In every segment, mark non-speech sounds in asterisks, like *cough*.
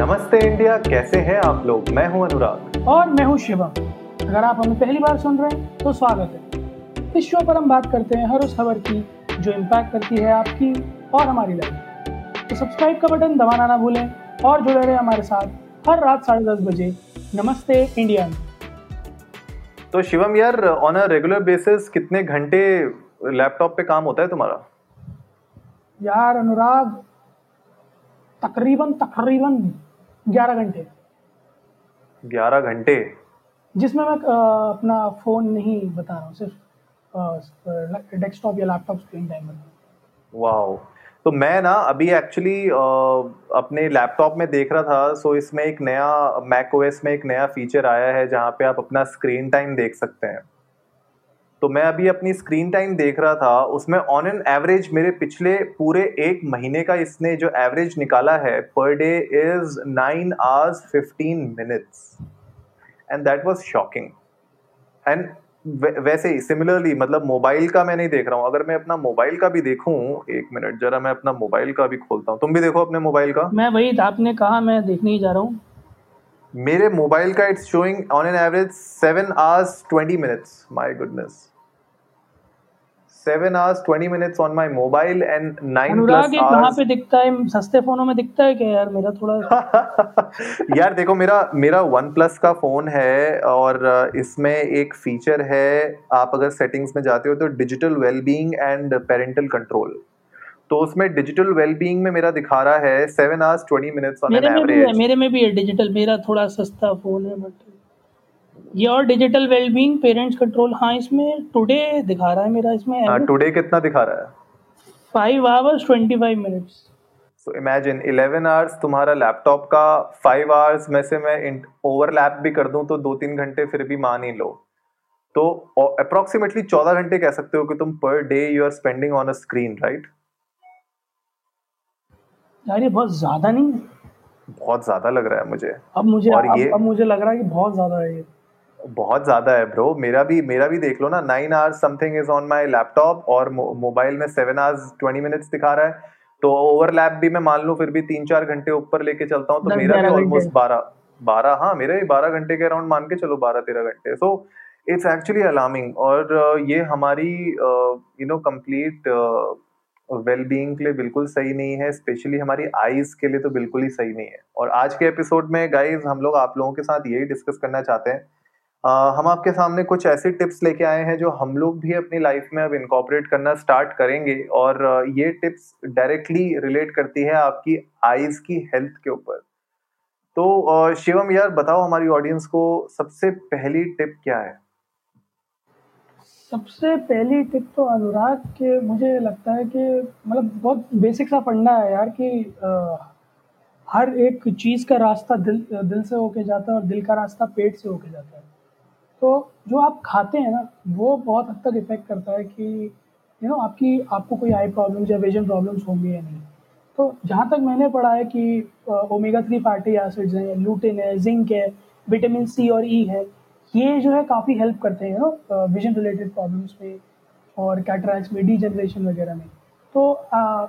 नमस्ते इंडिया कैसे हैं आप लोग? मैं हूँ अनुराग। और मैं हूँ शिवम अगर आप हमें पहली बार सुन रहे हैं तो स्वागत है। इस शो पर हम बात करते हैं हर उस खबर की जो इम्पैक्ट करती है आपकी और हमारी लाइफ तो सब्सक्राइब का बटन दबाना ना भूलें और जुड़े रहे हमारे साथ हर रात साढ़े दस बजे। नमस्ते इंडिया। में तो शिवम यार ऑन अ रेगुलर बेसिस कितने घंटे लैपटॉप पे काम होता है तुम्हारा? यार अनुराग तकरीबन तकरीबन ग्यारह घंटे। ग्यारह घंटे? जिसमें मैं अपना फ़ोन नहीं बता रहा हूँ सिर्फ़ डेस्कटॉप या लैपटॉप स्क्रीन टाइम वाओ। तो मैं ना अभी एक्चुअली अपने लैपटॉप में देख रहा था सो इसमें एक नया मैक ओएस में एक नया फीचर आया है जहाँ पे आप अपना स्क्रीन टाइम देख सकते हैं। तो मैं अभी अपनी स्क्रीन टाइम देख रहा था, उसमें ऑन एन एवरेज मेरे पिछले पूरे एक महीने का इसने जो एवरेज निकाला है per day is nine hours fifteen minutes and that was shocking and वैसे ही सिमिलरली मतलब मोबाइल का मैं नहीं देख रहा हूँ। अगर मैं अपना मोबाइल का भी देखूँ, एक मिनट जरा मैं अपना मोबाइल का भी खोलता हूँ। तुम भी देखो अपने मोबाइल का। मैं वही, आपने कहा, मैं देखने ही जा रहा हूँ। मेरे मोबाइल का it's showing on an average seven hours twenty minutes my goodness seven hours twenty minutes on my mobile and nine ये कहाँ पे दिखता है? सस्ते फोनों में दिखता है क्या यार? मेरा थोड़ा *laughs* यार देखो मेरा मेरा वन प्लस का फ़ोन है और इसमें एक फीचर है आप अगर सेटिंग्स में जाते हो तो digital wellbeing and parental control तो उसमें डिजिटल वेलबींग में मेरा दिखा रहा है seven hours twenty minutes on an average मेरे में भी है डिजिटल मेरा थोड़ा सस्ता फ़ोन है बट ये और डिजिटल वेलबींग पेरेंट्स कंट्रोल हाँ इसमें टुडे दिखा रहा है मेरा इसमें हाँ टुडे कितना दिखा रहा है? Five hours twenty five minutes so imagine 11 hours तुम्हारा लैपटॉप का 5 आवर्स में से मैं ओवरलैप भी कर दूँ तो दो तीन घंटे फिर भी मान ही लो। तो अप्रोक्सीमेटली 14 घंटे कह सकते हो कि तुम per day you are spending on a screen right यार ये बहुत ज़्यादा नहीं है। बहुत ज़्यादा लग रहा है मुझे। अब मुझे और अब, ये- अब मुझे लग रहा है कि बहुत ज़्यादा है ये। बहुत ज़्यादा है ब्रो मेरा भी मेरा भी देख लो ना nine hours something is on my laptop और मोबाइल में सेवन आवर्स ट्वेंटी मिनट्स दिखा रहा है। तो ओवरलैप भी मैं मान लूँ फिर भी तीन चार घंटे ऊपर लेके चलता हूँ तो मेरा भी ऑलमोस्ट बारह बारह हाँ मेरे भी बारह घंटे के अराउंड मान के चलो बारह तेरह घंटे। सो इट्स एक्चुअली अलार्मिंग और uh, ये हमारी you know complete wellbeing के लिए बिल्कुल सही नहीं है स्पेशली हमारी आईज के लिए तो बिल्कुल ही सही नहीं है। और आज के एपिसोड में गाइज़ हम लोग आप लोगों के साथ यही डिस्कस करना चाहते हैं। अ, हम आपके सामने कुछ ऐसी टिप्स लेके आए हैं जो हम लोग भी अपनी लाइफ में अब इनकॉपरेट करना स्टार्ट करेंगे और ये टिप्स डायरेक्टली रिलेट करती है आपकी आईज की हेल्थ के ऊपर। तो शिवम यार बताओ हमारी ऑडियंस को सबसे पहली टिप क्या है? सबसे पहली टिप तो अनुराग के मुझे लगता है कि मतलब बहुत बेसिक सा फंडा है यार कि अ, हर एक चीज़ का रास्ता दिल दिल से होके जाता है और दिल का रास्ता पेट से होके जाता है। तो जो आप खाते हैं ना वो बहुत हद तक इफ़ेक्ट करता है कि यू नो आपकी आपको कोई आई प्रॉब्लम्स या विजन प्रॉब्लम्स होंगी या नहीं। तो जहाँ तक मैंने पढ़ा है कि ओमेगा थ्री फैटी एसिड्स हैं लूटिन है जिंक है विटामिन सी और ई e है ये जो है काफ़ी हेल्प करते हैं विजन रिलेटेड प्रॉब्लम्स में और कैटरैक्ट्स में डी जनरेशन वगैरह में। तो आ,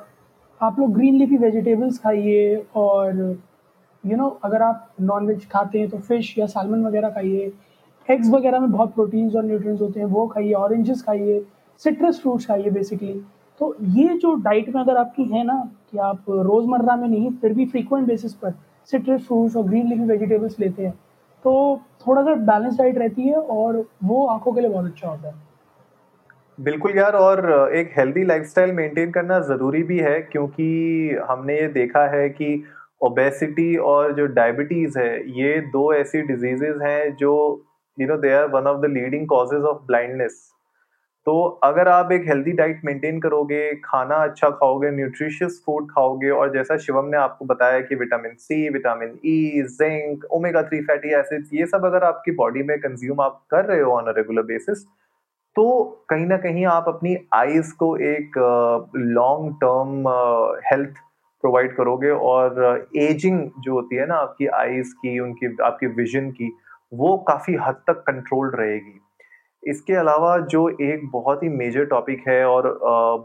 आप लोग ग्रीन लीफी वेजिटेबल्स खाइए और यू you नो know, अगर आप नॉन वेज खाते हैं तो फ़िश या सालमन वगैरह खाइए। एग्स वगैरह में बहुत प्रोटीन्स और न्यूट्रिएंट्स होते हैं वो खाइए। ऑरेंजेस खाइए सिट्रस फ्रूट्स खाइए बेसिकली तो ये जो डाइट में अगर आपकी है ना कि आप रोज़मर्रा में नहीं फिर भी फ्रीक्वेंट बेसिस पर सिट्रस फ्रूट्स और ग्रीन लीफी वेजिटेबल्स लेते हैं तो थोड़ा सा बैलेंस डाइट रहती है और वो आँखों के लिए बहुत अच्छा होता है। बिल्कुल यार, और एक हेल्दी लाइफस्टाइल मेंटेन करना ज़रूरी भी है, क्योंकि हमने ये देखा है कि ओबेसिटी और जो डायबिटीज़ है, ये दो ऐसी डिजीजेज हैं जो you know they are one of the leading causes of blindness तो अगर आप एक हेल्दी डाइट मेंटेन करोगे, खाना अच्छा खाओगे न्यूट्रिशियस फ़ूड खाओगे और जैसा शिवम ने आपको बताया कि vitamin C vitamin E zinc omega three fatty acids ये सब अगर आपकी बॉडी में कंज्यूम आप कर रहे हो ऑन अ रेगुलर बेसिस तो कहीं ना कहीं आप अपनी आईज को एक लॉन्ग टर्म हेल्थ प्रोवाइड करोगे और एजिंग जो होती है ना आपकी आईज की, उनकी, आपकी विजन की, वो काफ़ी हद तक कंट्रोल्ड रहेगी। इसके अलावा जो एक बहुत ही मेजर टॉपिक है और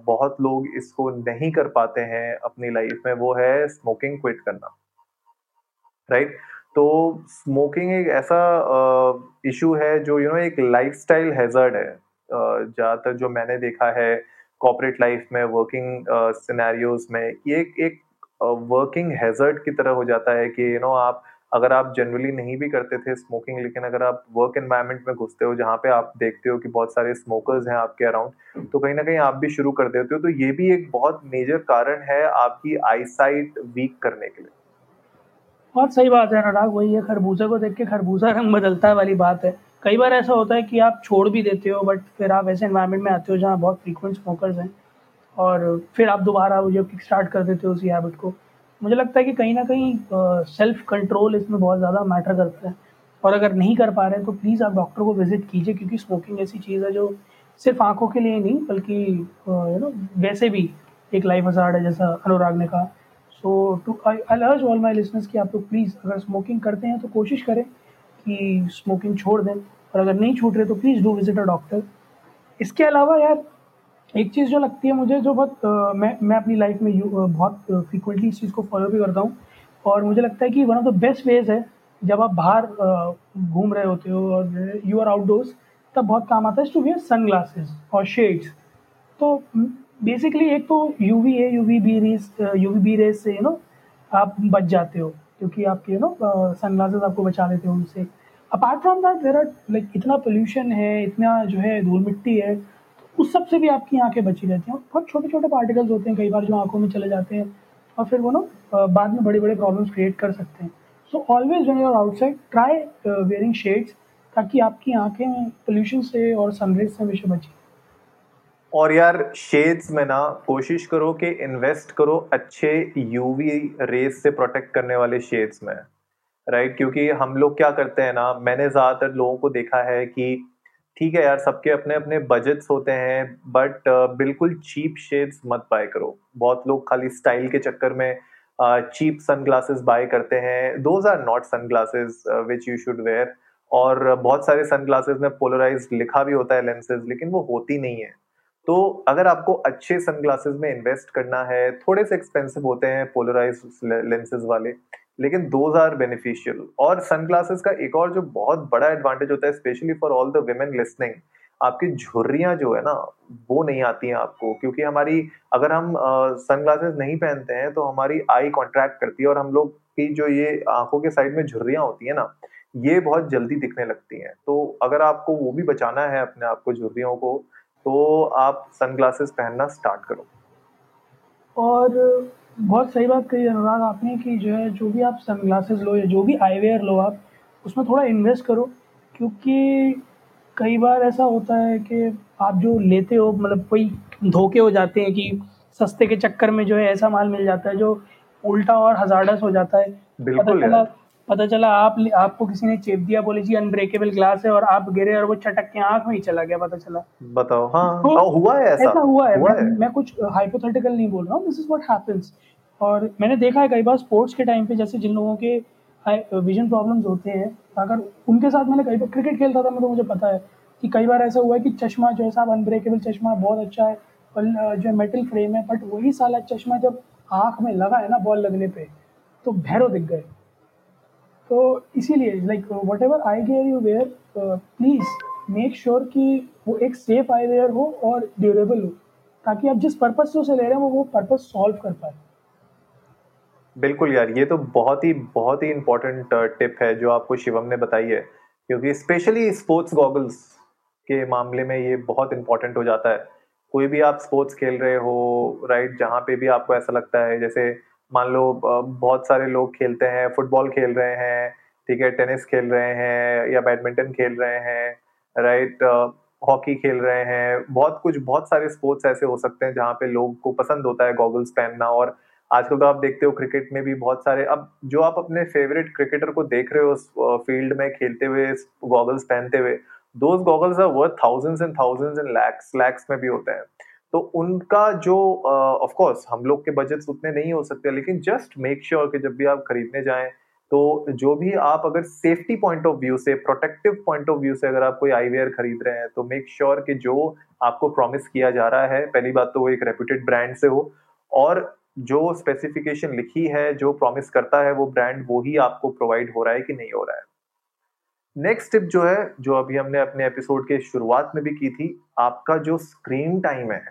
बहुत लोग इसको नहीं कर पाते हैं अपनी लाइफ में वो है स्मोकिंग क्विट करना। राइट तो स्मोकिंग एक ऐसा इशू है जो यू you नो know, एक लाइफस्टाइल हैजर्ड है। ज़्यादातर जो मैंने देखा है कॉपरेट लाइफ में वर्किंग सिनेरियोज में ये एक वर्किंग हैजर्ड की तरह हो जाता है कि यू you नो know, आप अगर आप जनरली नहीं भी करते थे स्मोकिंग लेकिन अगर आप वर्क एनवायरनमेंट में घुसते हो, जहाँ पे आप देखते हो कि बहुत सारे स्मोकर्स हैं आपके अराउंड तो कहीं ना कहीं आप भी शुरू कर देते हो। तो ये भी एक बहुत मेजर कारण है आपकी आईसाइट वीक करने के लिए। बहुत सही बात है अनुराग, वही है, खरबूजा को देख के खरबूजा रंग बदलता है वाली बात है। कई बार ऐसा होता है कि आप छोड़ भी देते हो बट फिर आप ऐसे इन्वायरमेंट में आते हो जहाँ बहुत फ्रीक्वेंट स्मोकर्स हैं, और फिर आप दोबारा वो जो किक स्टार्ट कर देते हो उसी हैबिट को। मुझे लगता है कि कहीं ना कहीं सेल्फ कंट्रोल इसमें बहुत ज़्यादा मैटर करता है। और अगर नहीं कर पा रहे हैं तो प्लीज़ आप डॉक्टर को विज़िट कीजिए, क्योंकि स्मोकिंग ऐसी चीज़ है जो सिर्फ़ आँखों के लिए नहीं, बल्कि यू नो वैसे भी एक लाइफ हजार्ड है, जैसा अनुराग ने कहा। सो टू आई अर्ज़ ऑल माई लिसनर्स कि आप लोग प्लीज़ अगर स्मोकिंग करते हैं तो कोशिश करें कि स्मोकिंग छोड़ दें। और अगर नहीं छूट रहे तो please do visit a doctor इसके अलावा यार एक चीज़ जो लगती है मुझे जो बहुत आ, मैं मैं अपनी लाइफ में यू बहुत फ्रिक्वेंटली इस चीज़ को फॉलो भी करता हूँ और मुझे लगता है कि one of the best ways है जब आप बाहर घूम रहे होते हो और यू आर आउटडोर्स तब बहुत काम आता है टू वियर सन ग्लासेस और शेड्स तो बेसिकली एक तो U V A U V B rays U V B rays से यू नो आप बच जाते हो क्योंकि आपके यू नो सन ग्लासेस आपको बचा लेते हो उनसे। Apart from that there are like इतना पोल्यूशन है इतना जो है धूल मिट्टी है उस सबसे भी आपकी आँखें बची रहती हैं। बहुत छोटे छोटे पार्टिकल्स होते हैं, कई बार जो आँखों में चले जाते हैं और फिर वो ना बाद में बड़े बड़े प्रॉब्लम्स क्रिएट कर सकते हैं। So always when you're outside try wearing shades ताकि आपकी आँखें पोल्यूशन से और सनरेज से हमेशा बची और यार शेड्स में ना कोशिश करो कि इन्वेस्ट करो अच्छे यूवी रेस से प्रोटेक्ट करने वाले शेड्स में राइट right? क्योंकि हम लोग क्या करते हैं ना, मैंने ज़्यादातर लोगों को देखा है कि ठीक है यार, सबके अपने अपने बजट्स होते हैं बट बिल्कुल चीप शेड्स मत बाय करो। बहुत लोग खाली स्टाइल के चक्कर में चीप सन ग्लासेस बाय करते हैं। Those are not sun glasses which you should wear और बहुत सारे सन ग्लासेस में पोलराइज लिखा भी होता है लेंसेज लेकिन वो होती नहीं है। तो अगर आपको अच्छे सन ग्लासेस में इन्वेस्ट करना है, थोड़े से एक्सपेंसिव होते हैं पोलराइज लेंसेज वाले लेकिन दोज आर बेनिफिशियल और सनग्लासेस का एक और जो बहुत बड़ा एडवांटेज होता है specially for all the women listening आपकी झुर्रियाँ जो है ना, वो नहीं आती हैं आपको, क्योंकि हमारी, अगर हम सनग्लासेस नहीं पहनते हैं तो हमारी आई कॉन्ट्रैक्ट करती है और हम लोग की जो ये आँखों के साइड में झुर्रियाँ होती है ना, ये बहुत जल्दी दिखने लगती हैं। तो अगर आपको वो भी बचाना है अपने आप को, झुर्रियों को तो आप सनग्लासेस पहनना स्टार्ट करो। और बहुत सही बात कही अनुराग आपने कि जो है जो भी आप सन ग्लासेस लो या जो भी आईवेयर लो आप उसमें थोड़ा इन्वेस्ट करो। क्योंकि कई बार ऐसा होता है कि आप जो लेते हो मतलब कोई धोखे हो जाते हैं कि सस्ते के चक्कर में जो है ऐसा माल मिल जाता है जो उल्टा और हजारडस हो जाता है। बिल्कुल पता चला आप आपको किसी ने चेप दिया बोले जी अनब्रेकेबल ग्लास है और आप गिरे और वो चटक के आँख में ही चला गया पता चला। बताओ हाँ तो, हुआ है ऐसा? ऐसा हुआ है, हुआ मैं, है। मैं कुछ हाइपोथेटिकल नहीं बोल रहा हूँ दिस इज़ व्हाट हैपेंस और मैंने देखा है कई बार स्पोर्ट्स के टाइम पे जैसे जिन लोगों के विजन प्रॉब्लम्स होते हैं अगर उनके साथ मैंने कई बार क्रिकेट खेलता था मैं तो मुझे पता है कि कई बार ऐसा हुआ है कि चश्मा जो है साहब अनब्रेकेबल चश्मा बहुत अच्छा है और जो मेटल फ्रेम है बट वही साला चश्मा जब आँख में लगा है ना बॉल लगने पे तो भैरो दिख गए। तो इसीलिए like whatever eye gear you wear please make sure कि वो एक सेफ़ आई वेयर हो और ड्यूरेबल हो, ताकि आप जिस पर्पज से उसे ले रहे हैं, वो वो पर्पज सॉल्व कर पाए। बिल्कुल यार, ये तो बहुत ही बहुत ही इंपॉर्टेंट टिप है जो आपको शिवम ने बताई है, क्योंकि स्पेशली स्पोर्ट्स गॉगल्स के मामले में ये बहुत इंपॉर्टेंट हो जाता है। कोई भी आप स्पोर्ट्स खेल रहे हो राइट जहाँ पे भी आपको ऐसा लगता है, जैसे मान लो बहुत सारे लोग खेलते हैं, फुटबॉल खेल रहे हैं, ठीक है, टेनिस खेल रहे हैं या बैडमिंटन खेल रहे हैं, राइट हॉकी खेल रहे हैं, बहुत कुछ, बहुत सारे स्पोर्ट्स ऐसे हो सकते हैं जहाँ पे लोग को पसंद होता है गॉगल्स पहनना और आजकल तो आप देखते हो क्रिकेट में भी बहुत सारे, अब जो आप अपने फेवरेट क्रिकेटर को देख रहे हो उस फ़ील्ड में खेलते हुए गॉगल्स पहनते हुए those goggles are worth thousands and thousands and lakhs lakhs में भी होते हैं। तो उनका जो ऑफ़ कोर्स हम लोग के बजट उतने नहीं हो सकते, लेकिन जस्ट मेक श्योर कि जब भी आप खरीदने जाएँ तो जो भी आप अगर सेफ्टी पॉइंट ऑफ़ व्यू से प्रोटेक्टिव पॉइंट ऑफ़ व्यू से अगर आप कोई आईवेयर खरीद रहे हैं तो मेक श्योर कि जो आपको प्रॉमिस किया जा रहा है, पहली बात तो वो एक रेप्यूटेड ब्रांड से हो, और जो स्पेसिफिकेशन लिखी है, जो प्रॉमिस करता है वो ब्रांड वो ही आपको प्रोवाइड हो रहा है कि नहीं हो रहा है। नेक्स्ट टिप जो है, जो अभी हमने अपने एपिसोड के शुरुआत में भी की थी, आपका जो स्क्रीन टाइम है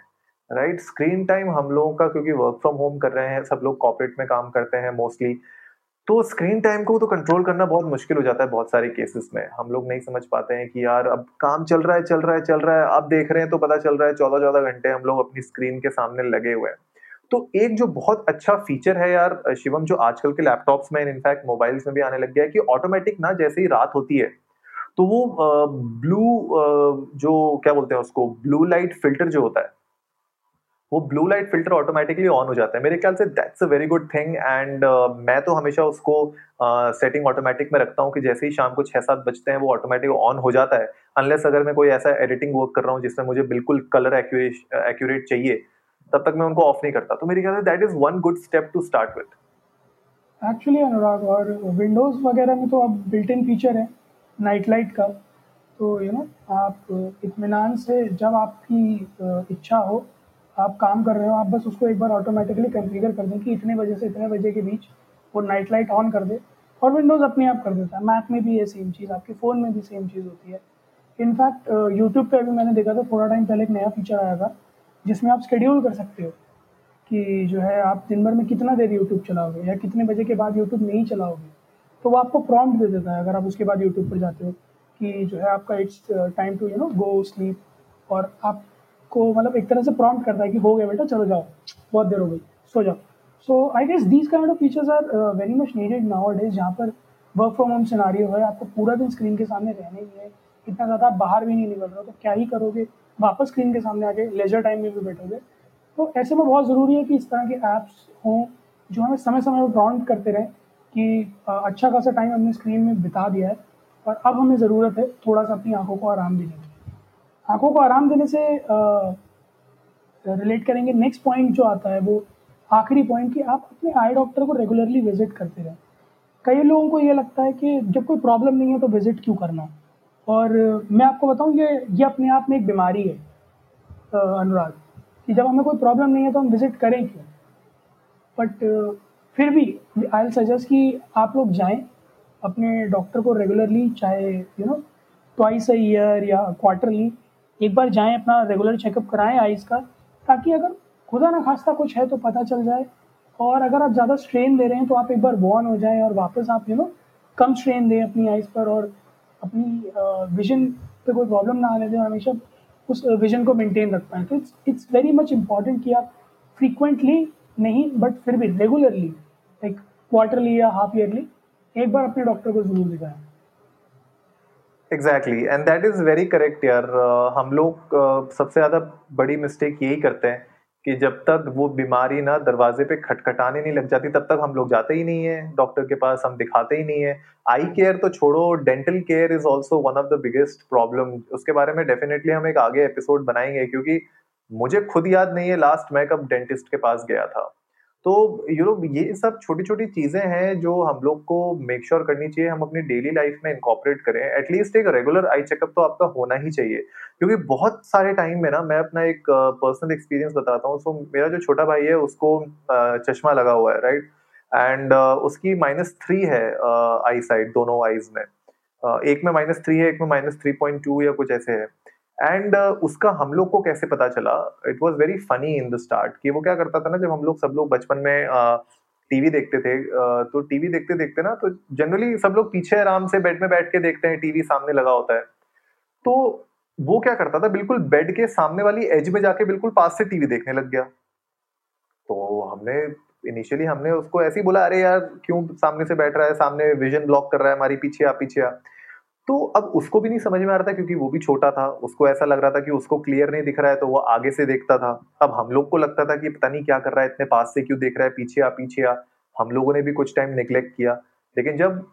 राइट स्क्रीन टाइम हम लोगों का, क्योंकि वर्क फ्रॉम होम कर रहे हैं, सब लोग कॉपरेट में काम करते हैं मोस्टली तो स्क्रीन टाइम को तो कंट्रोल करना बहुत मुश्किल हो जाता है बहुत सारे केसेस में। हम लोग नहीं समझ पाते हैं कि यार, अब काम चल रहा है, चल रहा है, चल रहा है, अब देख रहे हैं तो पता चल रहा है चौदह चौदह घंटे हम लोग अपनी स्क्रीन के सामने लगे हुए हैं। तो एक जो बहुत अच्छा फीचर है यार, शिवम, जो आजकल के लैपटॉप्स में इनफैक्ट मोबाइल्स में भी आने लग गया है कि ऑटोमेटिक ना जैसे ही रात होती है तो वो ब्लू जो क्या बोलते हैं उसको ब्लू लाइट फ़िल्टर जो होता है वो blue light filter automatically on हो जाता है। मेरे ख्याल से that's a very good thing and मैं तो हमेशा उसको सेटिंग uh, ऑटोमेटिक में रखता हूँ कि जैसे ही शाम को छह सात बजते हैं वो ऑटोमेटिक ऑन हो जाता है। अनलेस अगर मैं कोई ऐसा एडिटिंग वर्क कर रहा हूँ जिसमें मुझे बिल्कुल कलर एक्यूरेट चाहिए तब तक मैं उनको ऑफ़ नहीं करता। तो मेरे ख्याल से that is one good step to start with actually Anurag और विंडोज़ वगैरह में तो अब बिल्ट इन फीचर है नाइट लाइट का। तो यू you नो know, आप इत्मीनान से जब आपकी इच्छा हो आप काम कर रहे हो, आप बस उसको एक बार ऑटोमेटिकली कंफिगर कर दें कि इतने बजे से इतने बजे के बीच वो नाइट लाइट ऑन कर दे और विंडोज़ अपने आप कर देता है। मैक में भी ये सेम चीज़, आपके फ़ोन में भी सेम चीज़ होती है। इनफैक्ट यूट्यूब पे अभी मैंने देखा था, थोड़ा टाइम पहले एक नया फीचर आया था, जिसमें आप शेड्यूल कर सकते हो कि जो है आप दिन भर में कितना देर यूट्यूब चलाओगे या कितने बजे के बाद यूट्यूब नहीं चलाओगे। तो वो आपको प्रॉम्प्ट दे देता है, अगर आप उसके बाद यूट्यूब पर जाते हो कि जो है आपका it's time to you know go sleep और आप को मतलब एक तरह से प्रॉम्प्ट करता है कि हो गया बेटा, चलो जाओ, बहुत देर हो गई, सो जाओ। So I guess these kind of features are very much needed nowadays जहाँ पर वर्क फ्रॉम होम सिनारियो है, आपको पूरा दिन स्क्रीन के सामने रहने ही है, इतना ज़्यादा आप बाहर भी नहीं निकल रहे हो तो क्या ही करोगे, वापस स्क्रीन के सामने आके लेजर टाइम में भी बैठोगे। तो ऐसे में बहुत ज़रूरी है कि इस तरह के ऐप्स हों, जो हमें समय समय पर प्रॉम्प्ट करते रहें कि अच्छा खासा टाइम हमने स्क्रीन में बिता दिया है, और अब हमें ज़रूरत है थोड़ा सा अपनी आँखों को आराम देने की आँखों को आराम देने से रिलेट करेंगे। नेक्स्ट पॉइंट जो आता है, वो आखिरी पॉइंट कि आप अपने आई डॉक्टर को रेगुलरली विज़िट करते रहें। कई लोगों को ये लगता है कि जब कोई प्रॉब्लम नहीं है तो विज़िट क्यों करना? और मैं आपको बताऊँ, ये ये अपने आप में एक बीमारी है अनुराग, कि जब हमें कोई प्रॉब्लम नहीं है तो हम विज़िट करें क्यों? बट फिर भी आई सजेस्ट कि आप लोग जाएँ, अपने डॉक्टर को रेगुलरली चाहे you know twice a year या क्वार्टरली एक बार जाएँ, अपना रेगुलर चेकअप कराएँ आइज़ का, ताकि अगर खुदा ना खास्ता कुछ है तो पता चल जाए। और अगर आप ज़्यादा स्ट्रेन दे रहे हैं तो आप एक बार बॉर्न हो जाएँ और वापस आप यू नो कम स्ट्रेन दें अपनी आइज़ पर और अपनी विजन पे कोई प्रॉब्लम ना आने दें और हमेशा उस विजन को मेंटेन रख पाएँ। तो it's it's very much important कि आप फ्रीक्वेंटली नहीं बट फिर भी रेगुलरली लाइक क्वार्टरली या हाफ़ ईयरली एक बार अपने डॉक्टर को ज़रूर दिखाएँ। Exactly and that is very correct यार. Uh, हम लोग uh, सबसे ज़्यादा बड़ी मिस्टेक यही करते हैं कि जब तक वो बीमारी ना दरवाजे पे खटखटाने नहीं लग जाती तब तक हम लोग जाते ही नहीं है डॉक्टर के पास हम दिखाते ही नहीं है. आई केयर तो छोड़ो dental care is also one of the biggest problem उसके बारे में डेफिनेटली हम एक आगे एपिसोड बनाएँगे क्योंकि मुझे खुद याद नहीं है लास्ट मैं कब डेंटिस्ट के पास गया था. तो यू नो ये सब छोटी छोटी चीज़ें हैं जो हम लोग को मेक श्योर sure करनी चाहिए, हम अपनी डेली लाइफ में इनकॉपरेट करें। एटलीस्ट एक रेगुलर आई चेकअप तो आपका होना ही चाहिए। क्योंकि बहुत सारे टाइम में ना, मैं अपना एक पर्सनल एक्सपीरियंस बताता हूँ। सो मेरा जो छोटा भाई है, उसको चश्मा लगा हुआ है राइट एंड उसकी माइनस थ्री है आई साइड दोनों आईज में। एक में माइनस थ्री है, एक में माइनस थ्री पॉइंट टू या कुछ ऐसे है। एंड uh, उसका हम लोग को कैसे पता चला? It was very funny in the start कि वो क्या करता था ना जब हम लोग सब लोग बचपन में टीवी uh, देखते थे uh, तो टीवी देखते देखते ना तो जनरली सब लोग पीछे आराम से बेड में बैठ के देखते हैं टीवी सामने लगा होता है। तो वो क्या करता था बिल्कुल बेड के सामने वाली एज में जाके बिल्कुल पास से टीवी देखने लग गया। तो हमने इनिशियली हमने उसको ऐसे ही बोला अरे यार क्यों सामने से बैठ रहा है सामने विजन ब्लॉक कर रहा है हमारी पीछे आ पीछे आ। तो अब उसको भी नहीं समझ में आ रहा था क्योंकि वो भी छोटा था। उसको ऐसा लग रहा था कि उसको क्लियर नहीं दिख रहा है तो वो आगे से देखता था। अब हम लोग को लगता था कि पता नहीं क्या कर रहा है, इतने पास से क्यों देख रहा है, पीछे आ पीछे आ। हम लोगों ने भी कुछ टाइम निग्लेक्ट किया। लेकिन जब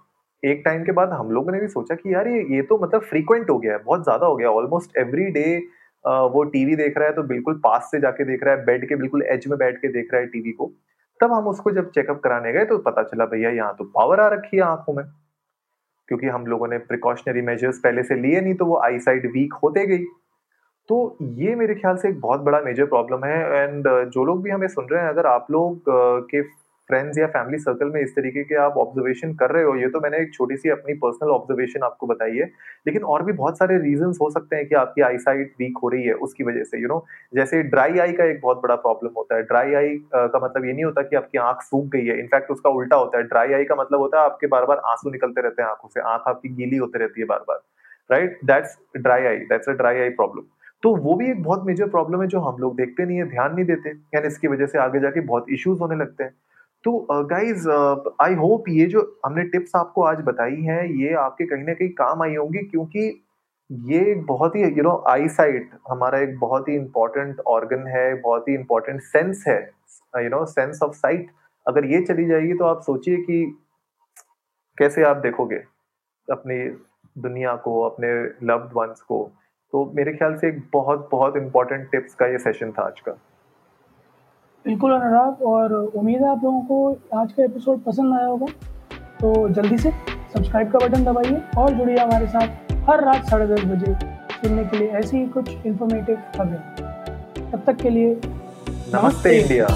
एक टाइम के बाद हम लोगों ने भी सोचा कि यार ये ये तो मतलब फ्रीक्वेंट हो गया है, बहुत ज़्यादा हो गया ऑलमोस्ट एवरी डे वो टीवी देख रहा है तो बिल्कुल पास से जाके देख रहा है बेड के बिल्कुल एज में बैठ के देख रहा है टीवी को। तब हम उसको जब चेकअप कराने गए तो पता चला, भैया, यहाँ तो पावर आ रखी है आँखों में। क्योंकि हम लोगों ने प्रिकॉशनरी मेजर्स पहले से लिए नहीं तो वो आई साइड वीक होते गई। तो ये मेरे ख्याल से एक बहुत बड़ा मेजर प्रॉब्लम है एंड जो लोग भी हमें सुन रहे हैं, अगर आप लोग के फ्रेंड्स या फैमिली सर्कल में इस तरीके के आप ऑब्जर्वेशन कर रहे हो ये तो मैंने एक छोटी सी अपनी पर्सनल ऑब्जर्वेशन आपको बताई है। लेकिन और भी बहुत सारे रीजंस हो सकते हैं कि आपकी आई साइट वीक हो रही है उसकी वजह से यू you नो know, जैसे ड्राई आई का एक बहुत बड़ा प्रॉब्लम होता है। ड्राई आई का मतलब ये नहीं होता कि आपकी आँख सूख गई है। इनफैक्ट उसका उल्टा होता है। ड्राई आई का मतलब होता है आपके बार बार आँसू निकलते रहते हैं आँखों से। आँख आपकी गीली होती रहती है बार बार right that's dry eye that's a dry eye problem तो वो भी एक बहुत मेजर प्रॉब्लम है जो हम लोग देखते नहीं है ध्यान नहीं देते एंड इसकी वजह से आगे जाके बहुत इश्यूज़ होने लगते हैं। तो गाइज़ आई होप ये जो हमने टिप्स आपको आज बताई हैं, ये आपके कहीं ना कहीं काम आई होंगी क्योंकि ये बहुत ही यू नो आई साइट हमारा एक बहुत ही इंपॉर्टेंट ऑर्गन है, बहुत ही इंपॉर्टेंट सेंस है you know sense of sight अगर ये चली जाएगी तो आप सोचिए कि कैसे आप देखोगे अपनी दुनिया को, अपने लव्ड वंस को। तो मेरे ख्याल से एक बहुत बहुत इंपॉर्टेंट टिप्स का ये सेशन था आज का। बिल्कुल अनुराग और उम्मीद है आप लोगों को आज का एपिसोड पसंद आया होगा। तो जल्दी से सब्सक्राइब का बटन दबाइए और जुड़िए हमारे साथ हर रात साढ़े दस बजे सुनने के लिए ऐसी ही कुछ इन्फॉर्मेटिव खबरें। तब तक के लिए नमस्ते, नमस्ते। इंडिया।